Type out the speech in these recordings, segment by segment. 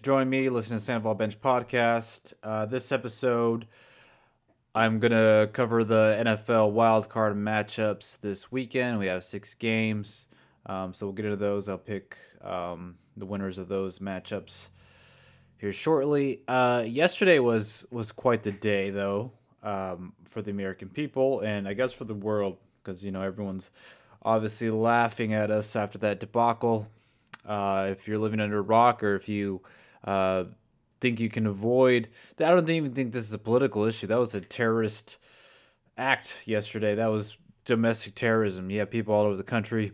For joining me. Listen to Sandoval Bench podcast. Uh, this episode, I'm gonna cover the NFL wildcard matchups this weekend. We have six games, um, so we'll get into those. I'll pick um, the winners of those matchups here shortly. Uh, yesterday was was quite the day, though, um, for the American people and I guess for the world, because you know everyone's obviously laughing at us after that debacle uh, if you're living under a rock or if you uh, think you can avoid, I don't even think this is a political issue. That was a terrorist act yesterday. That was domestic terrorism. You have people all over the country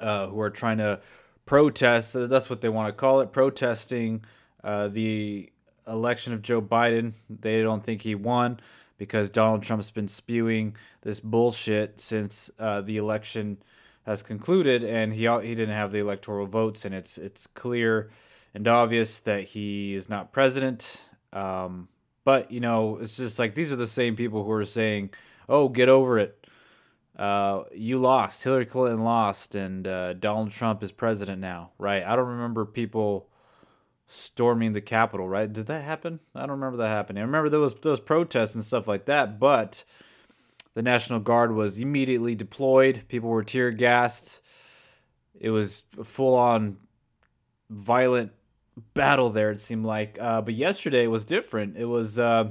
uh, who are trying to protest. That's what they want to call it, protesting uh, the election of Joe Biden. They don't think he won because Donald Trump's been spewing this bullshit since uh, the election has concluded, and he he didn't have the electoral votes, and it's it's clear and obvious that he is not president. Um, but you know, it's just like these are the same people who are saying, "Oh, get over it. Uh, you lost. Hillary Clinton lost, and uh, Donald Trump is president now." Right? I don't remember people storming the Capitol. Right? Did that happen? I don't remember that happening. I remember was those protests and stuff like that, but the National Guard was immediately deployed. People were tear gassed. It was full on violent battle there, it seemed like. Uh, but yesterday was different. It was, uh,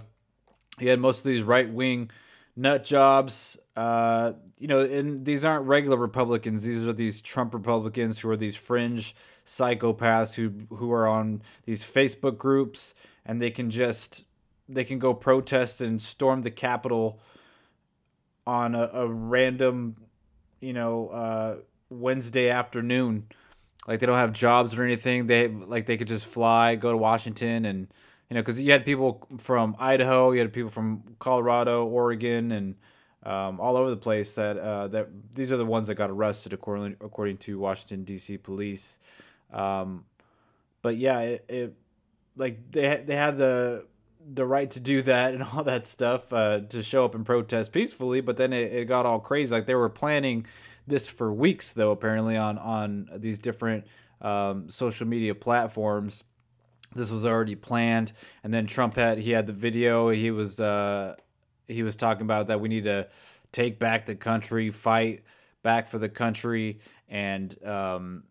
he had most of these right wing nut jobs. Uh, you know, and these aren't regular Republicans. These are these Trump Republicans who are these fringe psychopaths who who are on these Facebook groups and they can just they can go protest and storm the Capitol on a, a random, you know, uh, Wednesday afternoon. Like they don't have jobs or anything. They like they could just fly, go to Washington, and you know, because you had people from Idaho, you had people from Colorado, Oregon, and um, all over the place. That uh, that these are the ones that got arrested according according to Washington D.C. police. Um, but yeah, it, it like they they had the the right to do that and all that stuff uh, to show up and protest peacefully. But then it, it got all crazy. Like they were planning this for weeks, though, apparently on on these different um, social media platforms. This was already planned, and then Trump had he had the video. He was uh, he was talking about that we need to take back the country, fight back for the country, and um,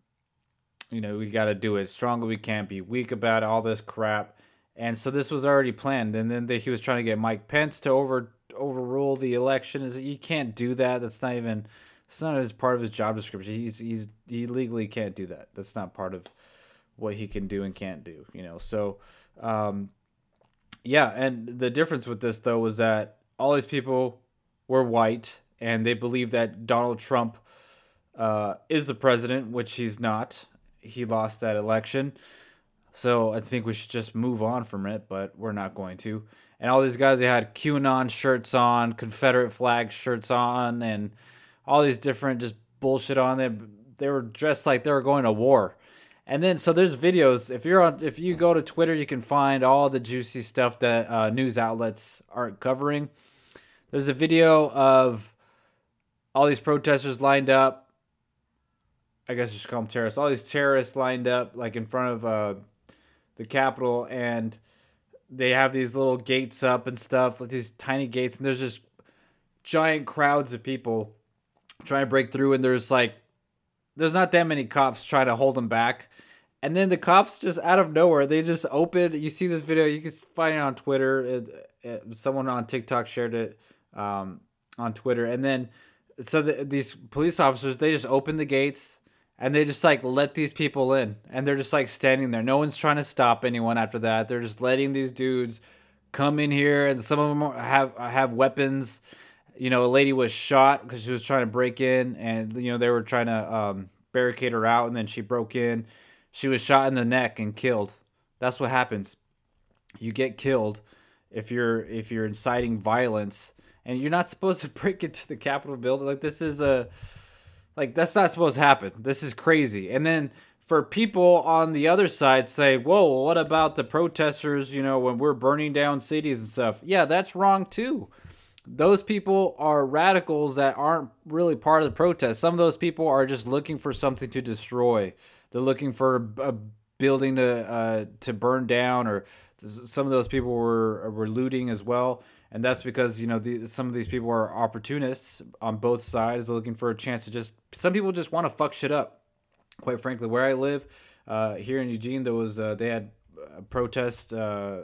you know we got to do it stronger. We can't be weak about all this crap and so this was already planned. And then the, he was trying to get Mike Pence to over overrule the election. Is you can't do that. That's not even. It's not as part of his job description. He's he's he legally can't do that. That's not part of what he can do and can't do. You know. So, um, yeah. And the difference with this though was that all these people were white and they believe that Donald Trump uh, is the president, which he's not. He lost that election. So I think we should just move on from it, but we're not going to. And all these guys, they had QAnon shirts on, Confederate flag shirts on, and all these different just bullshit on. them. they were dressed like they were going to war. And then so there's videos. If you're on, if you go to Twitter, you can find all the juicy stuff that uh, news outlets aren't covering. There's a video of all these protesters lined up. I guess you should call them terrorists. All these terrorists lined up like in front of uh, the Capitol, and they have these little gates up and stuff, like these tiny gates, and there's just giant crowds of people trying to break through, and there's like, there's not that many cops trying to hold them back. And then the cops just out of nowhere, they just open. You see this video, you can find it on Twitter. It, it, someone on TikTok shared it um, on Twitter. And then, so the, these police officers, they just open the gates and they just like let these people in and they're just like standing there no one's trying to stop anyone after that they're just letting these dudes come in here and some of them have have weapons you know a lady was shot because she was trying to break in and you know they were trying to um, barricade her out and then she broke in she was shot in the neck and killed that's what happens you get killed if you're if you're inciting violence and you're not supposed to break into the capitol building like this is a like that's not supposed to happen. This is crazy. And then for people on the other side say, "Whoa, what about the protesters, you know, when we're burning down cities and stuff?" Yeah, that's wrong too. Those people are radicals that aren't really part of the protest. Some of those people are just looking for something to destroy. They're looking for a, building to uh, to burn down, or some of those people were were looting as well. And that's because you know the, some of these people are opportunists on both sides, They're looking for a chance to just. Some people just want to fuck shit up. Quite frankly, where I live, uh, here in Eugene, there was uh, they had a protest uh,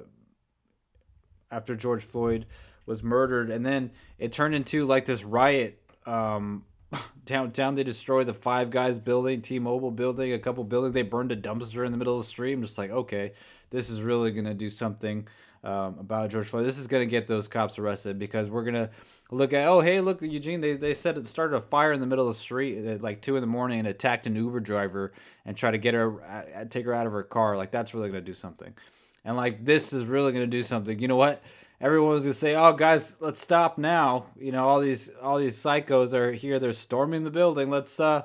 after George Floyd was murdered, and then it turned into like this riot um, downtown. They destroyed the Five Guys building, T-Mobile building, a couple buildings. They burned a dumpster in the middle of the street. Just like, okay, this is really gonna do something um, about George Floyd. This is gonna get those cops arrested because we're gonna look at, oh hey, look Eugene. They they said it started a fire in the middle of the street at like two in the morning and attacked an Uber driver and try to get her, take her out of her car. Like that's really gonna do something. And like this is really gonna do something. You know what? Everyone was gonna say, "Oh, guys, let's stop now." You know, all these all these psychos are here. They're storming the building. Let's uh,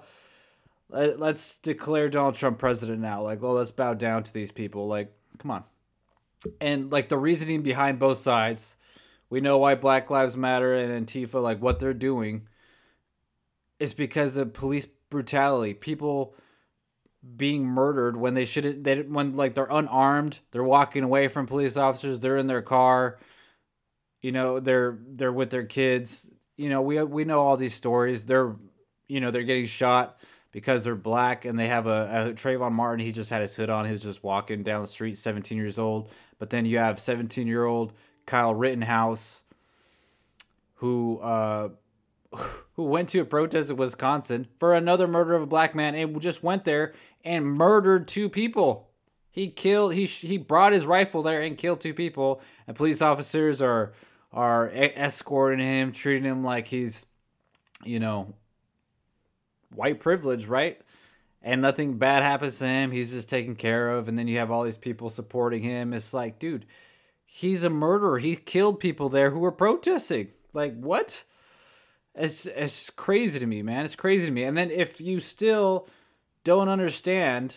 let, let's declare Donald Trump president now. Like, well, let's bow down to these people. Like, come on. And like the reasoning behind both sides, we know why Black Lives Matter and Antifa like what they're doing. Is because of police brutality. People being murdered when they shouldn't they when like they're unarmed they're walking away from police officers they're in their car you know they're they're with their kids. You know we we know all these stories. They're you know they're getting shot because they're black and they have a, a Trayvon Martin. He just had his hood on. He was just walking down the street 17 years old. But then you have 17 year old Kyle Rittenhouse who uh who went to a protest in Wisconsin for another murder of a black man and just went there and murdered two people. He killed he he brought his rifle there and killed two people. And police officers are are escorting him, treating him like he's, you know, white privilege, right? And nothing bad happens to him. He's just taken care of. And then you have all these people supporting him. It's like, dude, he's a murderer. He killed people there who were protesting. Like, what? It's, it's crazy to me, man. It's crazy to me. And then if you still don't understand,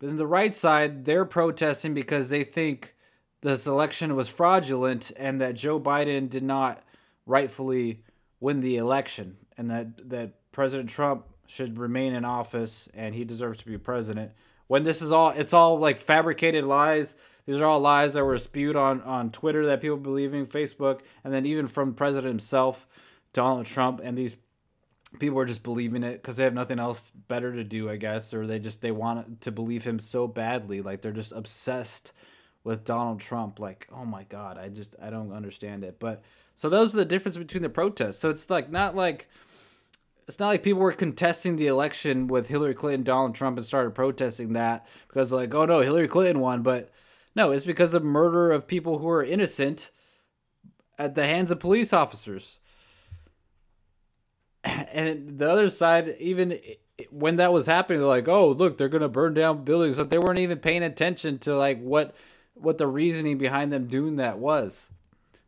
then the right side, they're protesting because they think this election was fraudulent and that Joe Biden did not rightfully win the election and that that President Trump should remain in office and he deserves to be president. When this is all it's all like fabricated lies. These are all lies that were spewed on on Twitter that people believing, Facebook, and then even from President himself, Donald Trump, and these people are just believing it because they have nothing else better to do, I guess, or they just they want to believe him so badly, like they're just obsessed with Donald Trump. Like, oh my God, I just I don't understand it. But so those are the difference between the protests. So it's like not like it's not like people were contesting the election with Hillary Clinton, Donald Trump, and started protesting that because like, oh no, Hillary Clinton won. But no, it's because of murder of people who are innocent at the hands of police officers. And the other side, even when that was happening, they're like, "Oh, look, they're gonna burn down buildings." But they weren't even paying attention to like what what the reasoning behind them doing that was.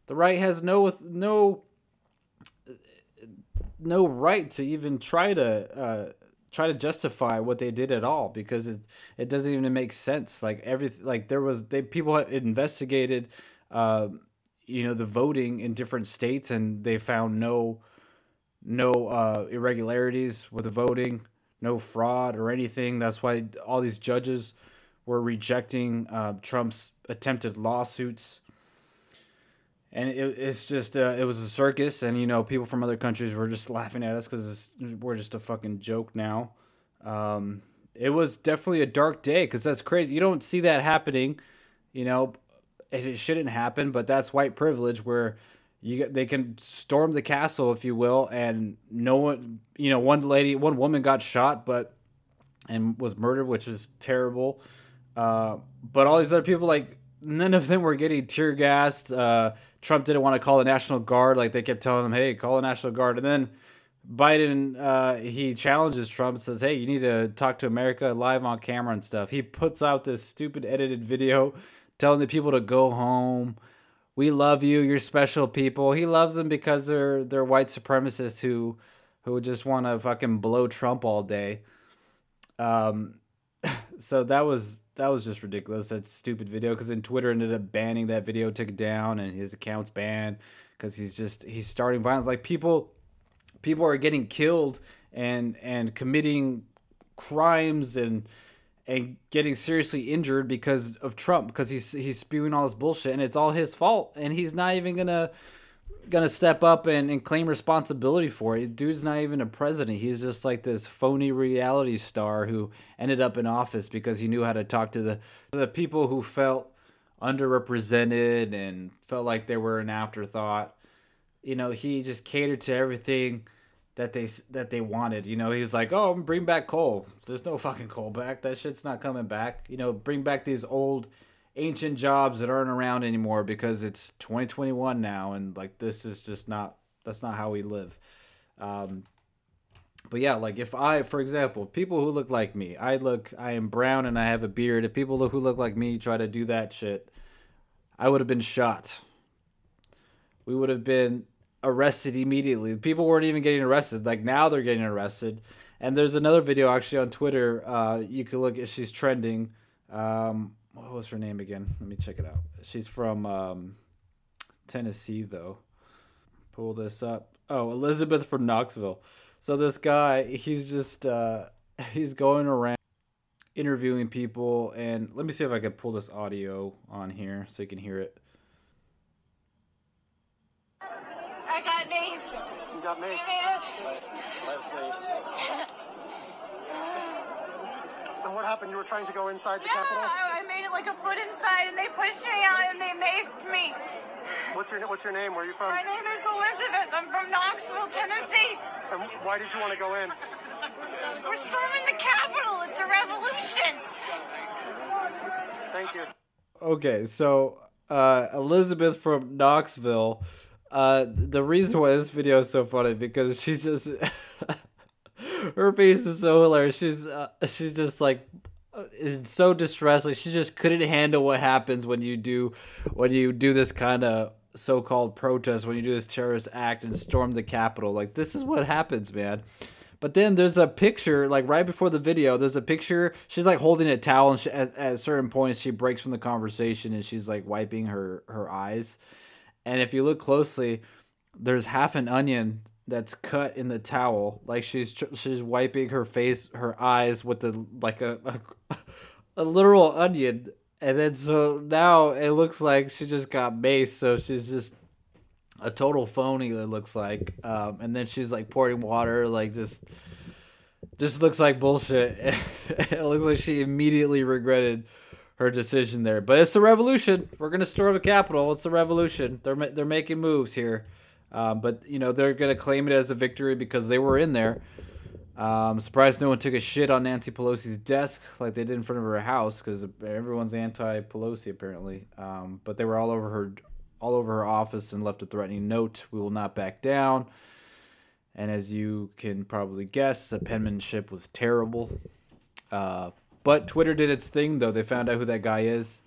The right has no no no right to even try to uh, try to justify what they did at all because it it doesn't even make sense. Like everything, like there was they people investigated, uh, you know, the voting in different states and they found no no uh, irregularities with the voting, no fraud or anything. That's why all these judges were rejecting uh, Trump's attempted lawsuits. And it, it's just, uh, it was a circus, and you know, people from other countries were just laughing at us because we're just a fucking joke now. Um, it was definitely a dark day because that's crazy. You don't see that happening, you know. It, it shouldn't happen, but that's white privilege where you they can storm the castle, if you will, and no one, you know, one lady, one woman got shot, but and was murdered, which is terrible. Uh, but all these other people, like none of them were getting tear gassed. Uh, Trump didn't want to call the National Guard. Like they kept telling him, "Hey, call the National Guard." And then Biden, uh, he challenges Trump and says, "Hey, you need to talk to America live on camera and stuff." He puts out this stupid edited video telling the people to go home. We love you. You're special people. He loves them because they're they're white supremacists who who just want to fucking blow Trump all day. Um, so that was that was just ridiculous. That stupid video because then Twitter ended up banning that video, took it down, and his account's banned because he's just he's starting violence. Like people, people are getting killed and and committing crimes and and getting seriously injured because of Trump because he's he's spewing all this bullshit and it's all his fault and he's not even gonna gonna step up and, and claim responsibility for it. Dude's not even a president. He's just like this phony reality star who ended up in office because he knew how to talk to the the people who felt underrepresented and felt like they were an afterthought. You know, he just catered to everything that they that they wanted. You know, he's like, "Oh, bring back coal." There's no fucking coal back. That shit's not coming back. You know, bring back these old ancient jobs that aren't around anymore because it's 2021 now and like this is just not that's not how we live. Um but yeah, like if I, for example, people who look like me, I look, I am brown and I have a beard. If people who look like me try to do that shit, I would have been shot. We would have been arrested immediately. People weren't even getting arrested. Like now they're getting arrested. And there's another video actually on Twitter. Uh, you can look at. She's trending. Um, what was her name again? Let me check it out. She's from um, Tennessee though. Pull this up. Oh, Elizabeth from Knoxville. So this guy, he's just uh, he's going around interviewing people, and let me see if I can pull this audio on here so you can hear it. I got maced. You got me. Man. place. And what happened? You were trying to go inside the Yeah, Capitol? I I made it like a foot inside, and they pushed me out, and they maced me. What's your What's your name? Where are you from? My name is Elizabeth. I'm from Knoxville, Tennessee. And why did you want to go in? We're storming the Capitol. It's a revolution. Thank you. Okay, so uh, Elizabeth from Knoxville. Uh, the reason why this video is so funny because she's just her face is so hilarious. She's uh, she's just like uh, is so distressed. Like she just couldn't handle what happens when you do when you do this kind of so-called protest when you do this terrorist act and storm the Capitol. Like this is what happens, man. But then there's a picture, like right before the video, there's a picture. She's like holding a towel, and she, at, at certain points, she breaks from the conversation and she's like wiping her her eyes. And if you look closely, there's half an onion that's cut in the towel, like she's she's wiping her face, her eyes with the like a a, a literal onion. And then so now it looks like she just got maced, so she's just a total phony that looks like. Um, and then she's like pouring water like just just looks like bullshit. It looks like she immediately regretted her decision there. But it's the revolution. We're gonna storm the capitol. It's the revolution. They're they're making moves here um, but you know they're gonna claim it as a victory because they were in there um, surprised no one took a shit on Nancy Pelosi's desk like they did in front of her house because everyone's anti Pelosi apparently. Um, but they were all over her all over her office and left a threatening note. We will not back down. And as you can probably guess, the penmanship was terrible. Uh, but Twitter did its thing, though. They found out who that guy is.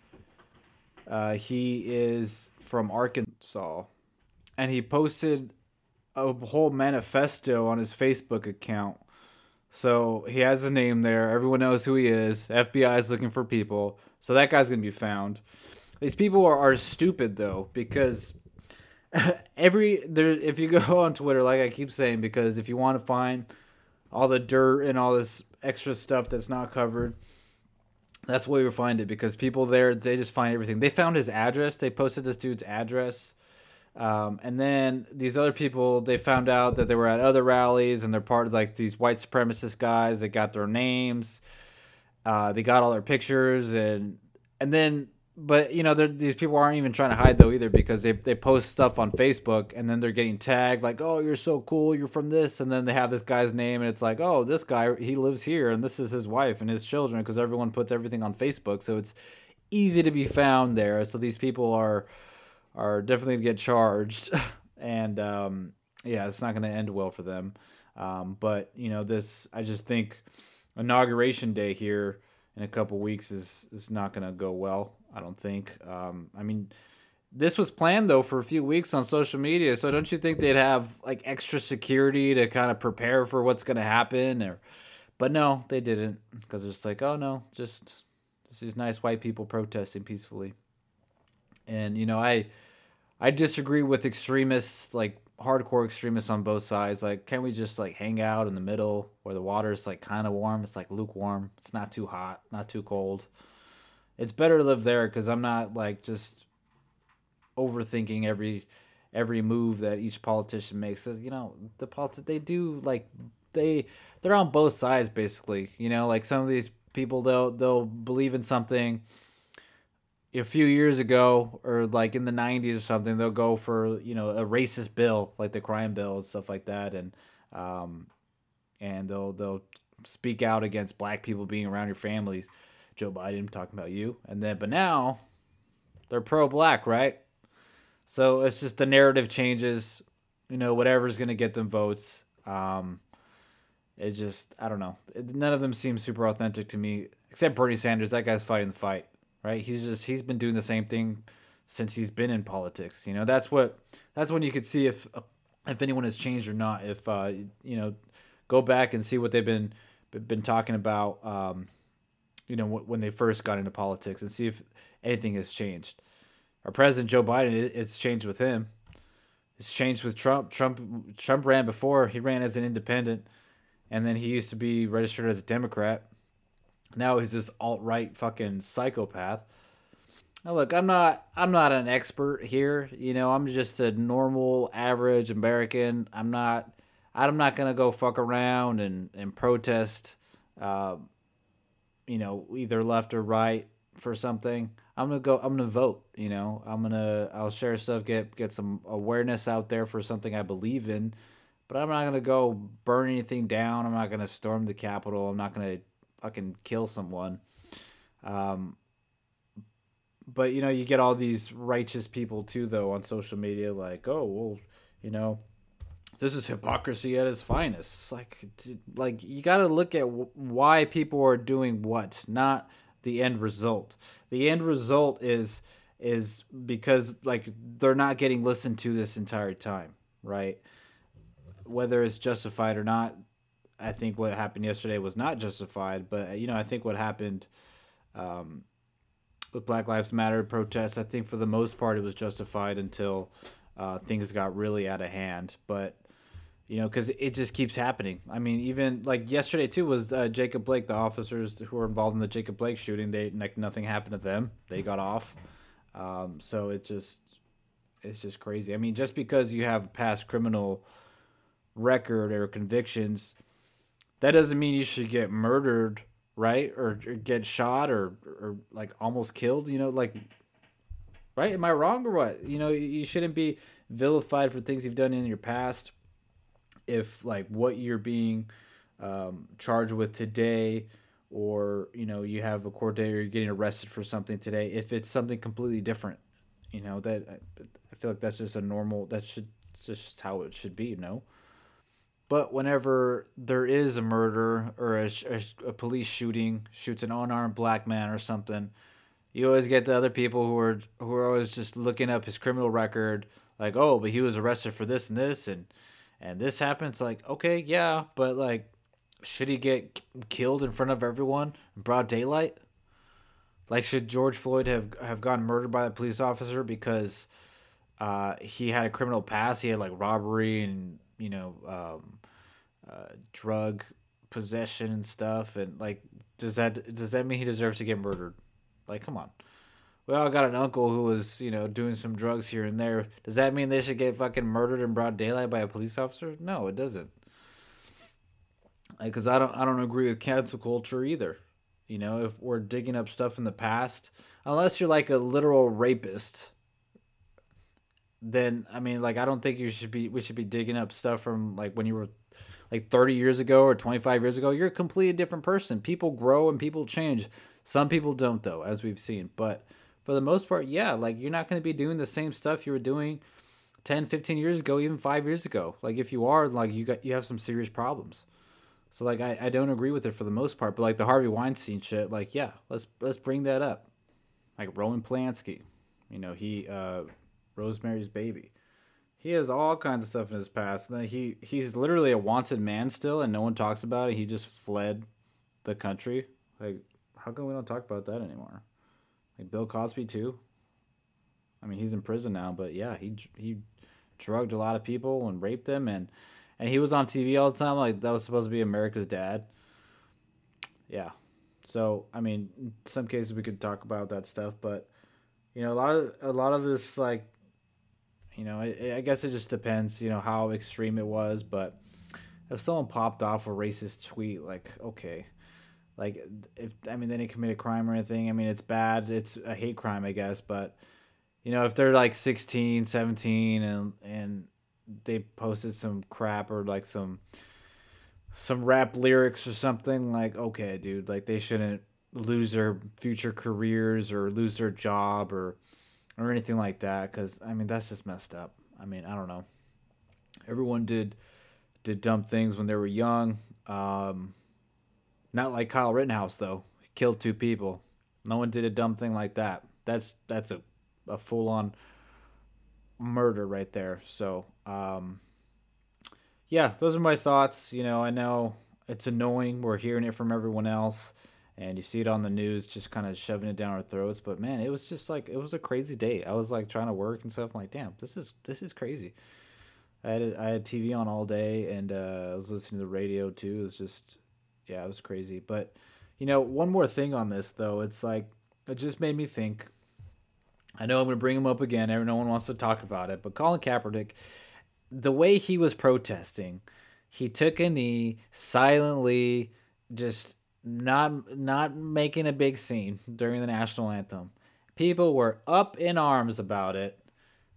Uh, he is from Arkansas. And he posted a whole manifesto on his Facebook account. So he has a name there. Everyone knows who he is. FBI is looking for people. So that guy's going to be found. These people are, are stupid though because every there if you go on Twitter like I keep saying because if you want to find all the dirt and all this extra stuff that's not covered that's where you find it because people there they just find everything. They found his address. They posted this dude's address. Um, and then these other people, they found out that they were at other rallies and they're part of like these white supremacist guys. They got their names, uh, they got all their pictures, and and then but you know these people aren't even trying to hide though either because they, they post stuff on facebook and then they're getting tagged like oh you're so cool you're from this and then they have this guy's name and it's like oh this guy he lives here and this is his wife and his children because everyone puts everything on facebook so it's easy to be found there so these people are are definitely going to get charged and um, yeah it's not going to end well for them um, but you know this i just think inauguration day here in a couple weeks is is not going to go well I don't think. Um, I mean, this was planned though for a few weeks on social media, so don't you think they'd have like extra security to kind of prepare for what's going to happen? Or, but no, they didn't because it's like, oh no, just just these nice white people protesting peacefully. And you know, I I disagree with extremists like hardcore extremists on both sides. Like, can we just like hang out in the middle where the water's like kind of warm? It's like lukewarm. It's not too hot, not too cold. It's better to live there because I'm not like just overthinking every every move that each politician makes. You know, the politics they do like they they're on both sides basically. You know, like some of these people they'll they'll believe in something a few years ago or like in the 90s or something they'll go for you know a racist bill like the crime bill and stuff like that. And um and they'll they'll speak out against black people being around your families joe biden talking about you. And then but now they're pro-black right? So it's just the narrative changes you know whatever's to get them votes. Um it just i don't know. None of them seem super authentic to me except bernie sanders. That guy's fighting the fight right? He's just he's been doing the same thing since he's been in politics. You know, that's what that's when you could see if if anyone has changed or not. If uh, you know, go back and see what they've been been talking about. Um, you know, when they first got into politics, and see if anything has changed. Our president Joe Biden, it's changed with him. It's changed with Trump. Trump Trump ran before. He ran as an independent, and then he used to be registered as a Democrat now he's this alt right fucking psychopath. Now look, I'm not I'm not an expert here. You know, I'm just a normal average American. I'm not I'm not gonna go fuck around and and protest. Uh, you know, either left or right for something. I'm gonna go. I'm gonna vote. You know, I'm gonna. I'll share stuff. Get get some awareness out there for something I believe in. But I'm not gonna go burn anything down. I'm not gonna storm the Capitol. I'm not gonna fucking kill someone. Um, but you know, you get all these righteous people too, though, on social media, like, oh, well, you know, this is hypocrisy at its finest. Like, like you got to look at why people are doing what, not the end result. The end result is is because like they're not getting listened to this entire time, right? Whether it's justified or not, I think what happened yesterday was not justified, but you know, I think what happened um, with Black Lives Matter protests, I think for the most part it was justified until uh, things got really out of hand. But you know, because it just keeps happening. I mean, even like yesterday too was uh, Jacob Blake, the officers who were involved in the Jacob Blake shooting. They like nothing happened to them. They got off. Um, so it just it's just crazy. I mean, just because you have past criminal record or convictions that doesn't mean you should get murdered, right? Or, or get shot or or like almost killed. You know, like right? Am I wrong or what? You know, you shouldn't be vilified for things you've done in your past. If like what you're being um, charged with today, or you know you have a court day or you're getting arrested for something today, if it's something completely different, you know that I feel like that's just a normal. That should just how it should be. You know. But whenever there is a murder or a, a, a, police shooting, shoots an unarmed black man or something, you always get the other people who are who are always just looking up his criminal record, like, oh, but he was arrested for this and this and and this happens. Like, okay, yeah, but like, should he get killed in front of everyone in broad daylight? Like, should George Floyd have have gotten murdered by a police officer because uh, he had a criminal past? He had like robbery and you know um, uh, drug possession and stuff, and like, does that does that mean he deserves to get murdered? Like, come on. We all got an uncle who was, you know, doing some drugs here and there. Does that mean they should get fucking murdered in broad daylight by a police officer? No, it doesn't. Because like, I don't, I don't agree with cancel culture either. You know, if we're digging up stuff in the past, unless you're like a literal rapist, then I mean, like, I don't think you should be. We should be digging up stuff from like when you were like 30 years ago or 25 years ago, you're a completely different person. People grow and people change. Some people don't though, as we've seen. But for the most part, yeah, like you're not going to be doing the same stuff you were doing 10, 15 years ago, even 5 years ago. Like if you are, like you got you have some serious problems. So like I, I don't agree with it for the most part, but like the Harvey Weinstein shit, like yeah, let's let's bring that up. Like Roman Polanski, you know, he uh Rosemary's Baby he has all kinds of stuff in his past. He he's literally a wanted man still, and no one talks about it. He just fled the country. Like, how come we don't talk about that anymore? Like Bill Cosby too. I mean, he's in prison now, but yeah, he he drugged a lot of people and raped them, and and he was on TV all the time. Like that was supposed to be America's dad. Yeah. So I mean, in some cases we could talk about that stuff, but you know, a lot of a lot of this like, you know, I, I guess it just depends. You know how extreme it was, but if someone popped off a racist tweet, like okay, like if I mean they didn't commit a crime or anything. I mean it's bad. It's a hate crime, I guess, but you know if they're like 16, 17 and and they posted some crap or like some some rap lyrics or something like okay dude like they shouldn't lose their future careers or lose their job or or anything like that cuz I mean that's just messed up. I mean, I don't know. Everyone did did dumb things when they were young. Um not like Kyle Rittenhouse though. He killed two people. No one did a dumb thing like that. That's that's a a full on murder right there. So, um, yeah, those are my thoughts. You know, I know it's annoying. We're hearing it from everyone else, and you see it on the news, just kind of shoving it down our throats. But man, it was just like it was a crazy day. I was like trying to work and stuff. I'm like, damn, this is this is crazy. I had I had TV on all day, and uh, I was listening to the radio too. It was just, yeah, it was crazy. But you know, one more thing on this though, it's like it just made me think I know I'm going to bring him up again. No one wants to talk about it, but Colin Kaepernick, the way he was protesting, he took a knee silently, just not not making a big scene during the national anthem. People were up in arms about it,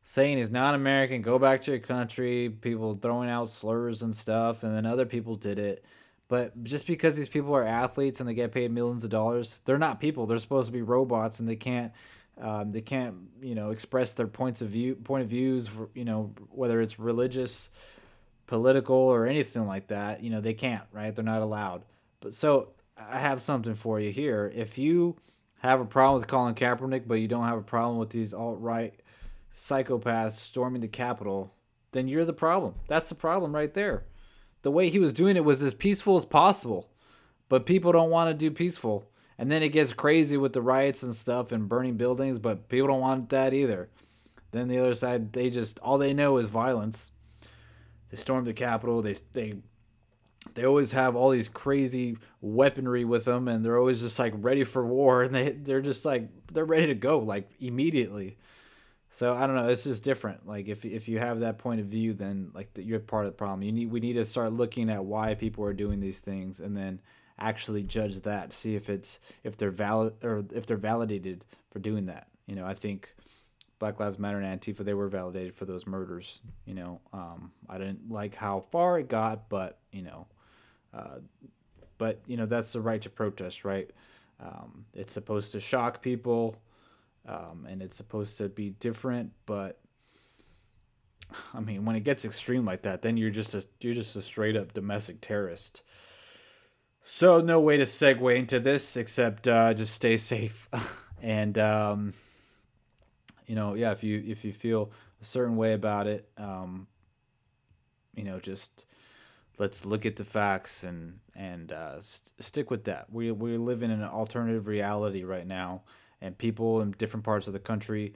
saying he's not American, go back to your country. People throwing out slurs and stuff, and then other people did it. But just because these people are athletes and they get paid millions of dollars, they're not people. They're supposed to be robots, and they can't um, they can't, you know, express their points of view, point of views, for, you know, whether it's religious, political, or anything like that. You know, they can't, right? They're not allowed. But so I have something for you here. If you have a problem with Colin Kaepernick, but you don't have a problem with these alt right psychopaths storming the Capitol, then you're the problem. That's the problem right there. The way he was doing it was as peaceful as possible, but people don't want to do peaceful. And then it gets crazy with the riots and stuff and burning buildings, but people don't want that either. Then the other side, they just all they know is violence. They storm the Capitol. They they they always have all these crazy weaponry with them, and they're always just like ready for war. And they they're just like they're ready to go like immediately. So I don't know. It's just different. Like if if you have that point of view, then like the, you're part of the problem. You need we need to start looking at why people are doing these things, and then actually judge that, see if it's if they're valid or if they're validated for doing that. You know, I think Black Lives Matter and Antifa they were validated for those murders. You know, um, I didn't like how far it got, but you know, uh, but you know that's the right to protest, right? Um, it's supposed to shock people, um, and it's supposed to be different, but I mean, when it gets extreme like that, then you're just a you're just a straight up domestic terrorist. So no way to segue into this except uh, just stay safe, and um, you know, yeah, if you if you feel a certain way about it, um, you know, just let's look at the facts and and uh, st- stick with that. We we live in an alternative reality right now, and people in different parts of the country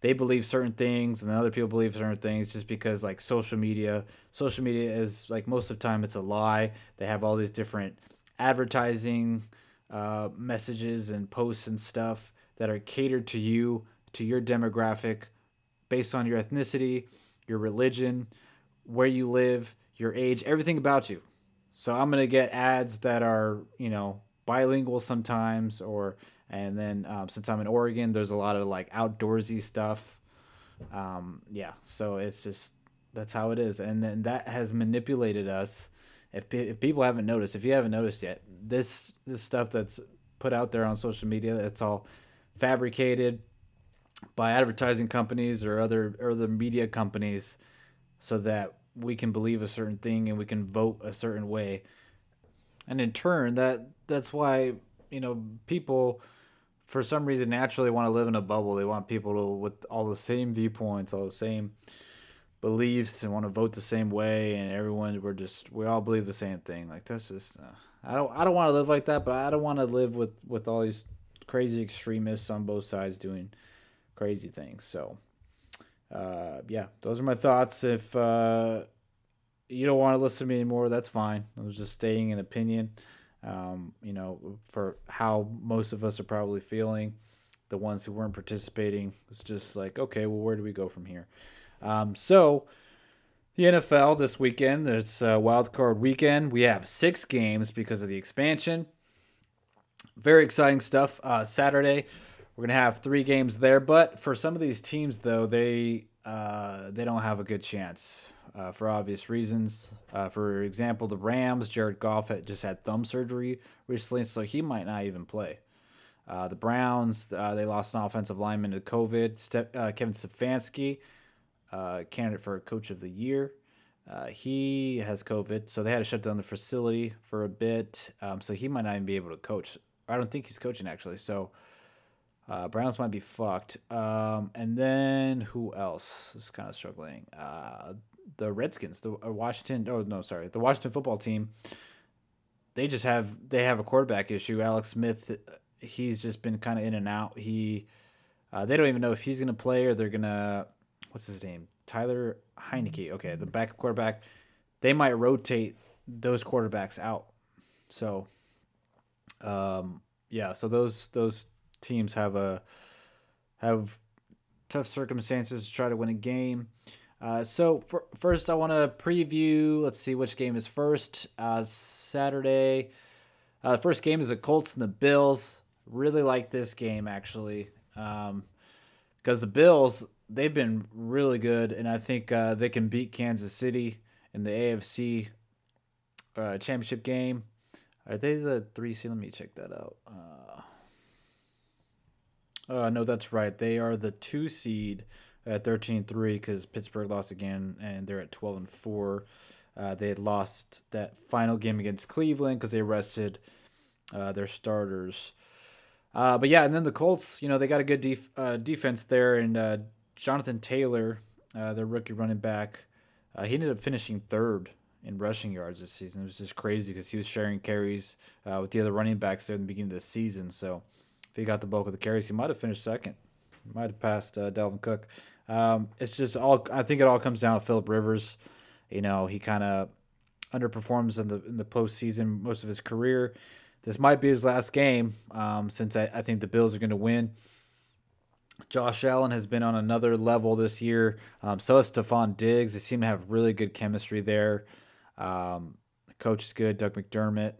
they believe certain things and other people believe certain things just because like social media social media is like most of the time it's a lie they have all these different advertising uh, messages and posts and stuff that are catered to you, to your demographic, based on your ethnicity, your religion, where you live, your age, everything about you. So I'm gonna get ads that are, you know, bilingual sometimes, or and then um, since I'm in Oregon, there's a lot of like outdoorsy stuff. Um, yeah, so it's just that's how it is, and then that has manipulated us if, if people haven't noticed, if you haven't noticed yet, this this stuff that's put out there on social media, it's all fabricated by advertising companies or other or other media companies, so that we can believe a certain thing and we can vote a certain way, and in turn, that that's why you know people for some reason naturally want to live in a bubble. They want people to with all the same viewpoints, all the same beliefs and want to vote the same way. And everyone we're just we all believe the same thing. Like that's just uh, i don't i don't want to live like that but i don't want to live with with all these crazy extremists on both sides doing crazy things. So uh, yeah, those are my thoughts. If uh, you don't want to listen to me anymore, that's fine. I was just stating an opinion. Um, you know, for how most of us are probably feeling. The ones who weren't participating, it's just like, okay, well, where do we go from here? Um, so, the NFL this weekend, it's a wild card weekend. We have six games because of the expansion. Very exciting stuff. Uh, Saturday, we're gonna have three games there, but for some of these teams, though, they uh, they don't have a good chance uh, for obvious reasons. Uh, for example, the Rams, Jared Goff had just had thumb surgery recently, so he might not even play. Uh, the Browns, uh, they lost an offensive lineman to COVID. Ste- uh, Kevin Stefanski, uh, candidate for Coach of the Year. Uh, he has COVID, so they had to shut down the facility for a bit. Um, so he might not even be able to coach. I don't think he's coaching actually. So uh, Browns might be fucked. Um, and then who else is kind of struggling? Uh, the Redskins, the uh, Washington. Oh no, sorry, the Washington football team. They just have they have a quarterback issue. Alex Smith, he's just been kind of in and out. He, uh, they don't even know if he's gonna play or they're gonna. What's his name? Tyler Heinicke. Okay, the backup quarterback. They might rotate those quarterbacks out. So, um, yeah. So those those teams have a have tough circumstances to try to win a game. Uh, so for, first, I want to preview. Let's see which game is first. Uh, Saturday. Uh, the first game is the Colts and the Bills. Really like this game actually, because um, the Bills they've been really good, and I think uh, they can beat Kansas City in the AFC uh, championship game. Are they the three seed? Let me check that out. Uh, no, that's right. They are the two seed at 13 3 because Pittsburgh lost again and they're at 12 and 4. Uh, they had lost that final game against Cleveland because they rested uh, their starters. Uh, but yeah, and then the Colts, you know, they got a good def- uh, defense there, and uh, Jonathan Taylor, uh, their rookie running back, he ended up finishing third in rushing yards this season. It was just crazy because he was sharing carries with the other running backs there in the beginning of the season. So if he got the bulk of the carries, he might have finished second. Might have passed Dalvin Cook. Um, it's just all. I think it all comes down to Philip Rivers. You know, he kind of underperforms in the in the postseason most of his career. This might be his last game, um, since I, I think the Bills are going to win. Josh Allen has been on another level this year. Um, so is Stefon Diggs. They seem to have really good chemistry there. Um, the coach is good, Doug McDermott.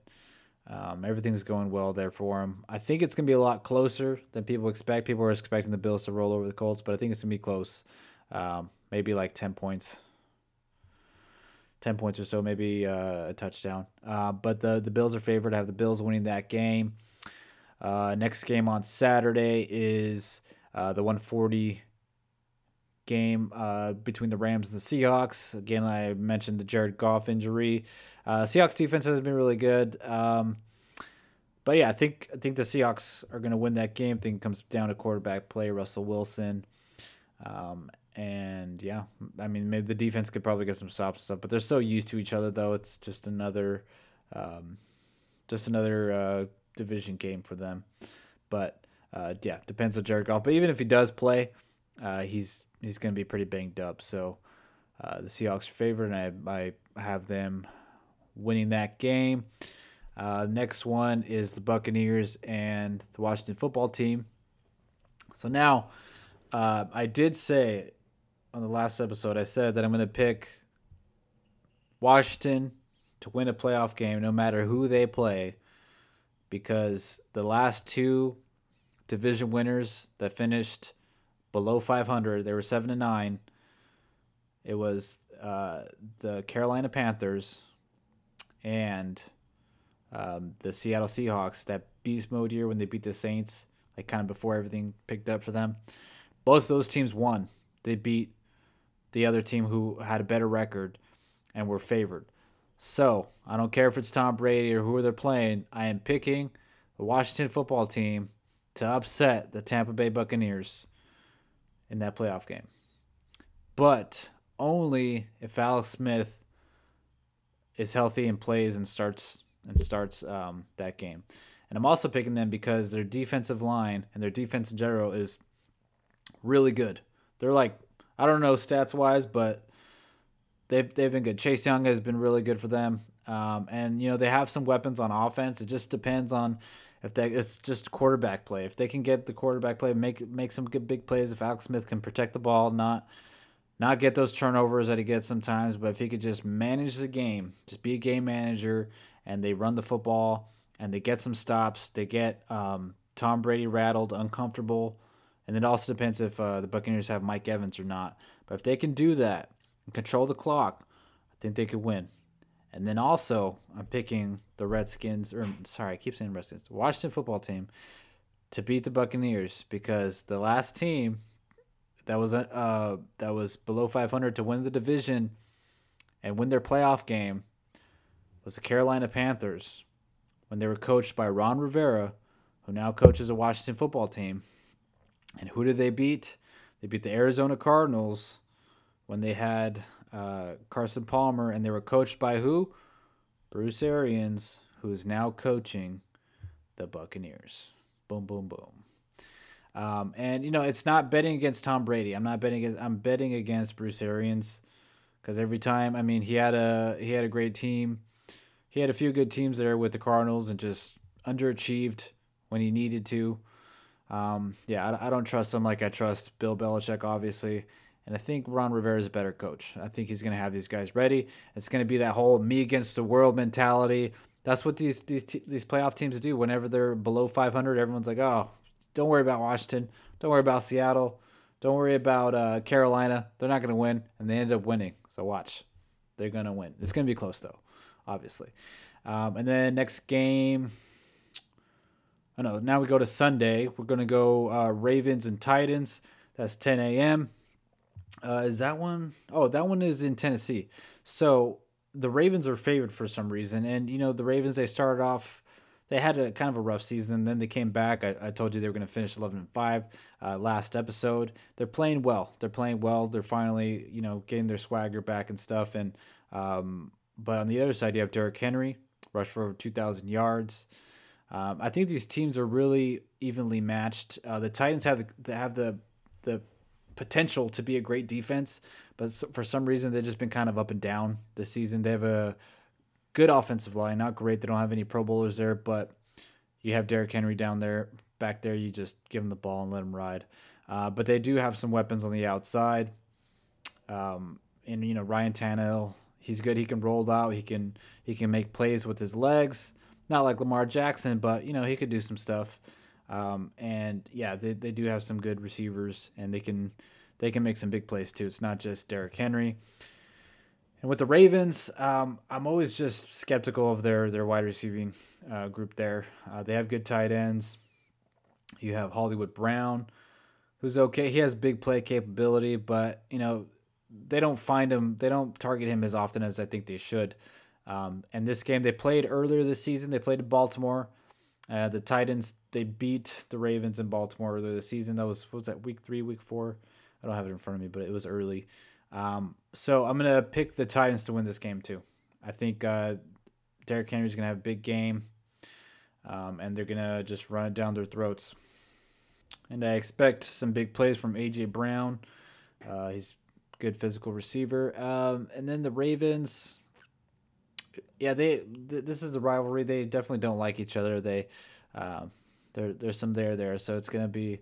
Um, everything's going well there for him. I think it's going to be a lot closer than people expect. People are expecting the Bills to roll over the Colts, but I think it's going to be close. Um, maybe like 10 points. 10 points or so, maybe uh, a touchdown. Uh, but the, the Bills are favored. I have the Bills winning that game. Uh, next game on Saturday is uh, the 140 game uh, between the Rams and the Seahawks. Again, I mentioned the Jared Goff injury. Uh, Seahawks defense has been really good. Um, but yeah, I think I think the Seahawks are going to win that game. I think comes down to quarterback play, Russell Wilson. Um, and yeah, I mean, maybe the defense could probably get some stops and stuff, but they're so used to each other, though. It's just another, um, just another uh, division game for them. But uh, yeah, depends on Jared Goff. But even if he does play, uh, he's he's going to be pretty banged up. So uh, the Seahawks are favored, and I I have them winning that game. Uh, next one is the Buccaneers and the Washington football team. So now, uh, I did say on the last episode, I said that I'm going to pick Washington to win a playoff game no matter who they play because the last two division winners that finished below 500, they were 7 to 9. It was uh, the Carolina Panthers and um, the Seattle Seahawks, that beast mode year when they beat the Saints, like kind of before everything picked up for them. Both those teams won. They beat the other team who had a better record and were favored. So I don't care if it's Tom Brady or who they're playing. I am picking the Washington football team to upset the Tampa Bay Buccaneers in that playoff game. But only if Alex Smith is healthy and plays and starts and starts um, that game. And I'm also picking them because their defensive line and their defense in general is really good. They're like I don't know stats wise, but they've they've been good. Chase Young has been really good for them, um, and you know they have some weapons on offense. It just depends on if they it's just quarterback play. If they can get the quarterback play, make make some good big plays. If Alex Smith can protect the ball, not not get those turnovers that he gets sometimes, but if he could just manage the game, just be a game manager, and they run the football and they get some stops, they get um, Tom Brady rattled, uncomfortable, and it also depends if uh, the Buccaneers have Mike Evans or not. But if they can do that and control the clock, I think they could win. And then also, I'm picking the Redskins, or sorry, I keep saying Redskins, Washington football team, to beat the Buccaneers because the last team that was uh that was below 500 to win the division and win their playoff game was the Carolina Panthers when they were coached by Ron Rivera, who now coaches a Washington football team. And who did they beat? They beat the Arizona Cardinals when they had uh, Carson Palmer, and they were coached by who? Bruce Arians, who is now coaching the Buccaneers. Boom, boom, boom. Um, and you know, it's not betting against Tom Brady. I'm not betting against. I'm betting against Bruce Arians because every time, I mean, he had a he had a great team. He had a few good teams there with the Cardinals and just underachieved when he needed to. Um, yeah, I, I don't trust him like I trust Bill Belichick, obviously. And I think Ron Rivera is a better coach. I think he's going to have these guys ready. It's going to be that whole me against the world mentality. That's what these these these playoff teams do. Whenever they're below 500, everyone's like, "Oh, don't worry about Washington. Don't worry about Seattle. Don't worry about uh, Carolina. They're not going to win." And they end up winning. So watch, they're going to win. It's going to be close though, obviously. Um, and then next game. Oh no! Now we go to Sunday. We're going to go uh, Ravens and Titans. That's 10 a.m. Uh, is that one? Oh, that one is in Tennessee. So the Ravens are favored for some reason, and you know the Ravens they started off, they had a kind of a rough season. Then they came back. I, I told you they were going to finish eleven and five uh, last episode. They're playing well. They're playing well. They're finally you know getting their swagger back and stuff. And um, but on the other side, you have Derrick Henry, rushed for over two thousand yards. Um, I think these teams are really evenly matched. Uh, the Titans have the have the the potential to be a great defense, but for some reason they've just been kind of up and down this season. They have a good offensive line, not great. They don't have any Pro Bowlers there, but you have Derrick Henry down there, back there. You just give him the ball and let him ride. Uh, but they do have some weapons on the outside. Um, and you know Ryan Tannehill, he's good. He can roll out. He can he can make plays with his legs. Not like Lamar Jackson, but you know he could do some stuff. Um, and yeah, they, they do have some good receivers, and they can they can make some big plays too. It's not just Derrick Henry. And with the Ravens, um, I'm always just skeptical of their their wide receiving uh, group. There, uh, they have good tight ends. You have Hollywood Brown, who's okay. He has big play capability, but you know they don't find him. They don't target him as often as I think they should. Um, and this game they played earlier this season. They played in Baltimore. Uh, the Titans they beat the Ravens in Baltimore earlier this season. That was was that week three, week four. I don't have it in front of me, but it was early. Um, so I'm gonna pick the Titans to win this game too. I think uh, Derrick Henry's gonna have a big game, um, and they're gonna just run it down their throats. And I expect some big plays from AJ Brown. Uh, he's good physical receiver. Um, and then the Ravens, yeah, they th- this is the rivalry. They definitely don't like each other. They um, there there's some there there, so it's gonna be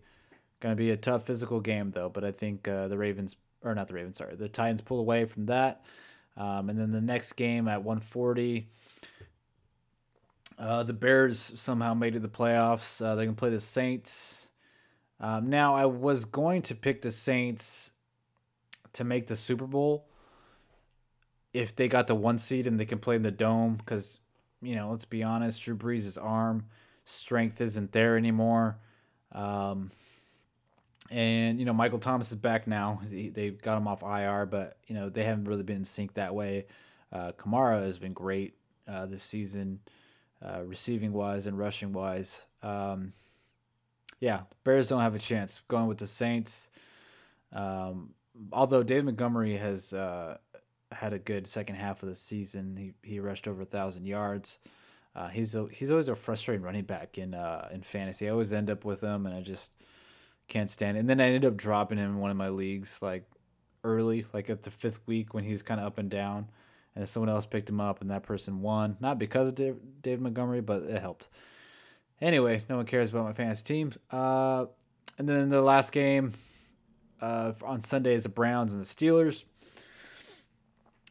gonna be a tough physical game though. But I think uh, the Ravens or not the Ravens, sorry, the Titans pull away from that. Um, and then the next game at 140, uh, the Bears somehow made it to the playoffs. Uh, they can play the Saints. Um, now I was going to pick the Saints to make the Super Bowl if they got the one seed and they can play in the dome because you know let's be honest drew brees' arm strength isn't there anymore um, and you know michael thomas is back now he, they got him off ir but you know they haven't really been in sync that way uh, kamara has been great uh, this season uh, receiving wise and rushing wise um, yeah bears don't have a chance going with the saints um, although david montgomery has uh, had a good second half of the season. He he rushed over a thousand yards. Uh, he's a, he's always a frustrating running back in uh, in fantasy. I always end up with him, and I just can't stand. And then I ended up dropping him in one of my leagues, like early, like at the fifth week when he was kind of up and down, and someone else picked him up, and that person won. Not because of Dave, David Montgomery, but it helped. Anyway, no one cares about my fantasy team. Uh, and then the last game uh, on Sunday is the Browns and the Steelers.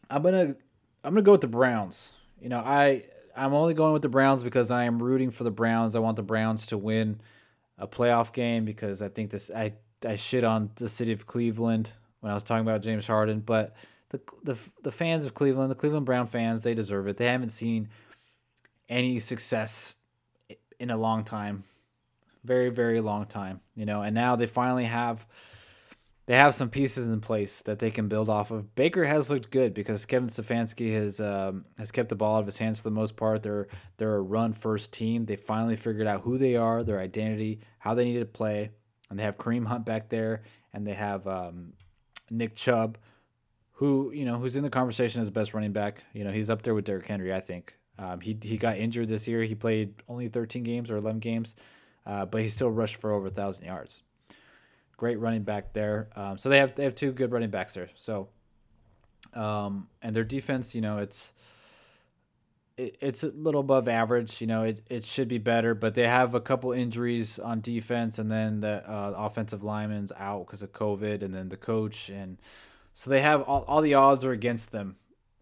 I'm gonna I'm gonna go with the Browns. You know, I I'm only going with the Browns because I am rooting for the Browns. I want the Browns to win a playoff game because I think this I I shit on the city of Cleveland when I was talking about James Harden, but the the the fans of Cleveland, the Cleveland Brown fans, they deserve it. They haven't seen any success in a long time. Very very long time, you know, and now they finally have they have some pieces in place that they can build off of. Baker has looked good because Kevin Stefanski has um, has kept the ball out of his hands for the most part. They're they're a run first team. They finally figured out who they are, their identity, how they need to play, and they have Kareem Hunt back there, and they have um, Nick Chubb, who you know who's in the conversation as the best running back. You know he's up there with Derrick Henry, I think. Um, he he got injured this year. He played only 13 games or 11 games, uh, but he still rushed for over a thousand yards great running back there. Um, so they have they have two good running backs there. So, um, and their defense, you know, it's it, it's a little above average. You know, it, it should be better, but they have a couple injuries on defense, and then the uh, offensive lineman's out because of COVID, and then the coach, and so they have all, all the odds are against them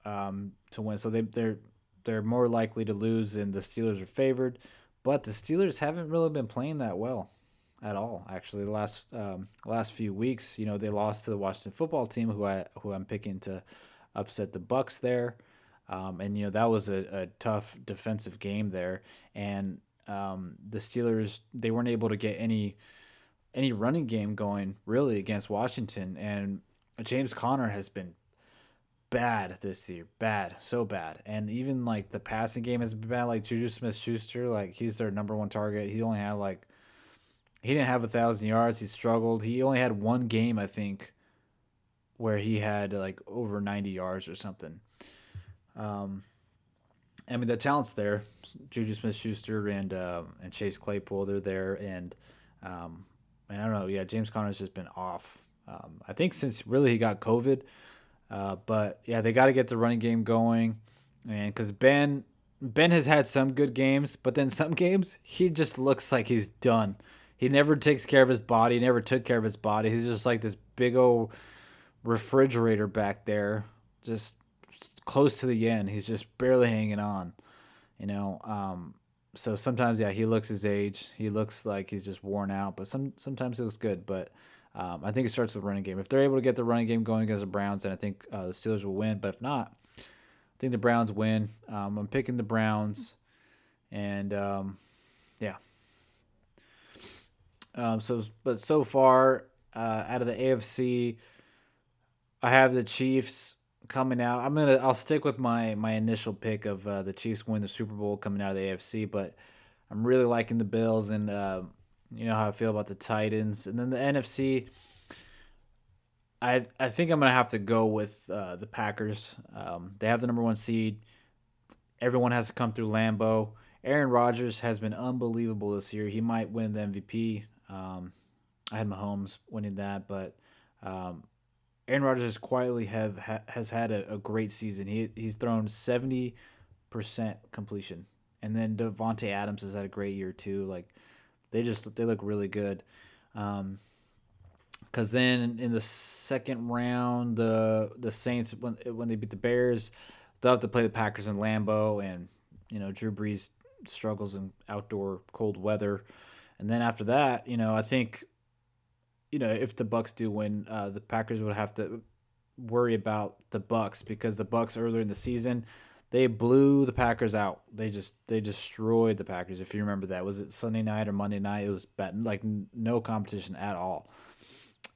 um, to win. So they they're they're more likely to lose, and the Steelers are favored. But the Steelers haven't really been playing that well at all. Actually, the last um, last few weeks, you know, they lost to the Washington football team, who I who I'm picking to upset the Bucks there, um, and you know that was a, a tough defensive game there, and um, the Steelers they weren't able to get any any running game going really against Washington, and James Conner has been bad this year, bad, so bad, and even like the passing game has been bad. Like Juju Smith Schuster, like he's their number one target. He only had like he didn't have a thousand yards. He struggled. He only had one game, I think, where he had like over 90 yards or something. Um, I mean, the talent's there. Juju Smith-Schuster and uh, and Chase Claypool, they're there, and um, and I don't know. Yeah, James Conner's just been off. Um, I think since really he got COVID, uh, but yeah, they got to get the running game going, and because Ben Ben has had some good games, but then some games he just looks like he's done. He never takes care of his body. He never took care of his body. He's just like this big old refrigerator back there, just close to the end. He's just barely hanging on, you know. Um, so sometimes, yeah, he looks his age. He looks like he's just worn out, but some sometimes he looks good. But um, I think it starts with running game. If they're able to get the running game going against the Browns, then I think uh, the Steelers will win. But if not, I think the Browns win. Um, I'm picking the Browns, and um, yeah, um, so, but so far, uh, out of the AFC, I have the Chiefs coming out. I'm gonna I'll stick with my my initial pick of uh, the Chiefs win the Super Bowl coming out of the AFC, but I'm really liking the Bills and uh, you know how I feel about the Titans, and then the NFC. I I think I'm gonna have to go with uh, the Packers. Um, they have the number one seed. Everyone has to come through Lambeau. Aaron Rodgers has been unbelievable this year. He might win the MVP. Um, I had Mahomes winning that, but um, Aaron Rodgers quietly have ha, has had a, a, great season. He he's thrown seventy percent completion, and then Davante Adams has had a great year too. Like they just they look really good. Um, Cause then in the second round, the the Saints when when they beat the Bears, they'll have to play the Packers in Lambeau, and you know Drew Brees struggles in outdoor cold weather. And then after that, you know, I think, you know, if the Bucks do win, uh, the Packers would have to worry about the Bucks because the Bucks earlier in the season they blew the Packers out. They just they destroyed the Packers. If you remember that, was it Sunday night or Monday night? It was bad, like no competition at all.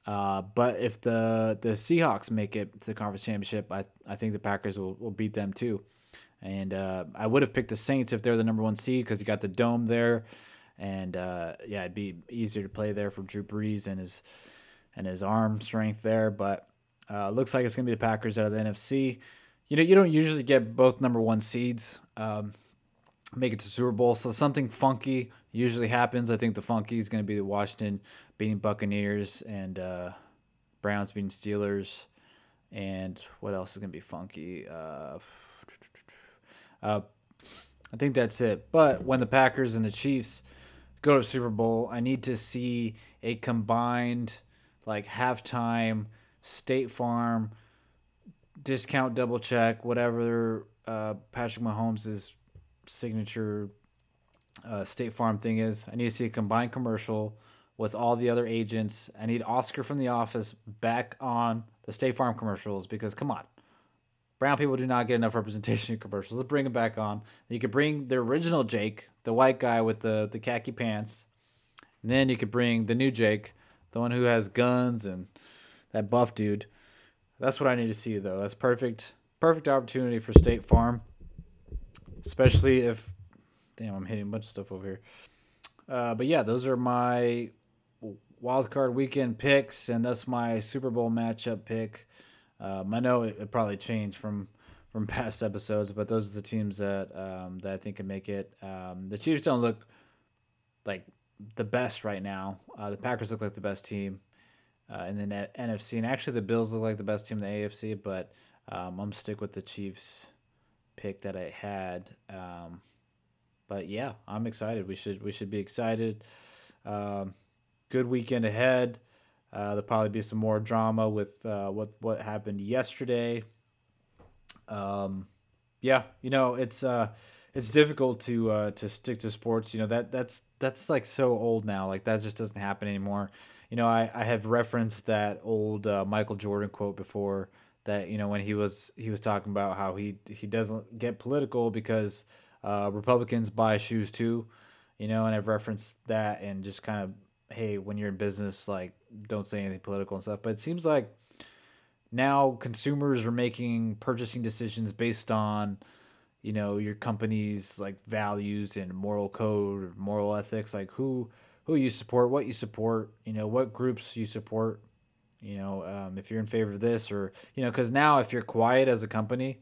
Uh, but if the the Seahawks make it to the conference championship, I I think the Packers will, will beat them too. And uh, I would have picked the Saints if they're the number one seed because you got the dome there and uh, yeah, it'd be easier to play there for Drew Brees and his and his arm strength there. But uh, looks like it's gonna be the Packers out of the NFC. You know, you don't usually get both number one seeds um, make it to Super Bowl, so something funky usually happens. I think the funky is gonna be the Washington beating Buccaneers and uh, Browns beating Steelers. and what else is gonna be funky? Uh, uh, I think that's it. But when the Packers and the Chiefs go to Super Bowl, I need to see a combined like halftime State Farm discount double check whatever uh, Patrick Mahomes' signature uh, State Farm thing is. I need to see a combined commercial with all the other agents. I need Oscar from The Office back on the State Farm commercials because come on, brown people do not get enough representation in commercials. Let's bring him back on. You could bring the original Jake, the white guy with the the khaki pants, and then you could bring the new Jake, the one who has guns and that buff dude. That's what I need to see though. That's perfect, perfect opportunity for State Farm, especially if. Damn, I'm hitting a bunch of stuff over here. Uh, but yeah, those are my wild card weekend picks, and that's my Super Bowl matchup pick. Um, I know it, it, probably changed from from past episodes, but those are the teams that um, that I think can make it. Um, the Chiefs don't look like the best right now. Uh, the Packers look like the best team uh, in the NFC, and actually the Bills look like the best team in the AFC. But um, I'm stick with the Chiefs pick that I had. Um, but yeah, I'm excited. We should we should be excited. Um, good weekend ahead. Uh, there'll probably be some more drama with uh, what what happened yesterday. Um, yeah, you know it's uh, it's difficult to uh, to stick to sports. You know that that's that's like so old now. Like that just doesn't happen anymore. You know I, I have referenced that old uh, Michael Jordan quote before that you know when he was he was talking about how he he doesn't get political because uh, Republicans buy shoes too, you know, and I've referenced that and just kind of, hey, when you're in business, like, don't say anything political and stuff. But it seems like now consumers are making purchasing decisions based on, you know, your company's like values and moral code, moral ethics, like who who you support, what you support, you know, what groups you support, you know, um, if you're in favor of this or you know, because now if you're quiet as a company,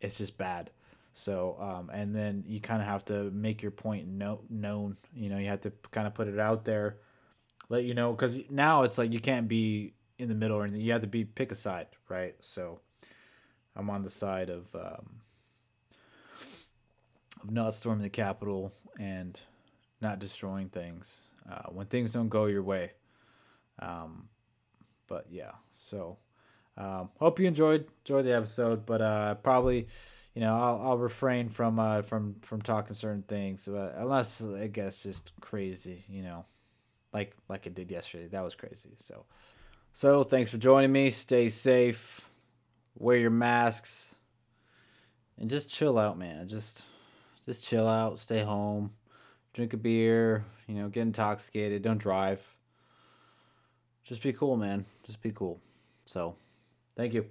it's just bad so, um, and then you kind of have to make your point no, known. You know, you have to kind of put it out there, let you know, because now it's like you can't be in the middle or anything. You have to be pick a side, right? So, I'm on the side of um, of not storming the Capitol and not destroying things uh, when things don't go your way. Um, but yeah, so um, hope you enjoyed enjoyed the episode, but uh, probably you know, I'll, I'll refrain from uh from from talking certain things, but unless I guess just crazy, you know, like like it did yesterday. That was crazy. So, so thanks for joining me. Stay safe. Wear your masks, and just chill out, man. Just just chill out. Stay home. Drink a beer. You know, get intoxicated. Don't drive. Just be cool, man. Just be cool. So, thank you.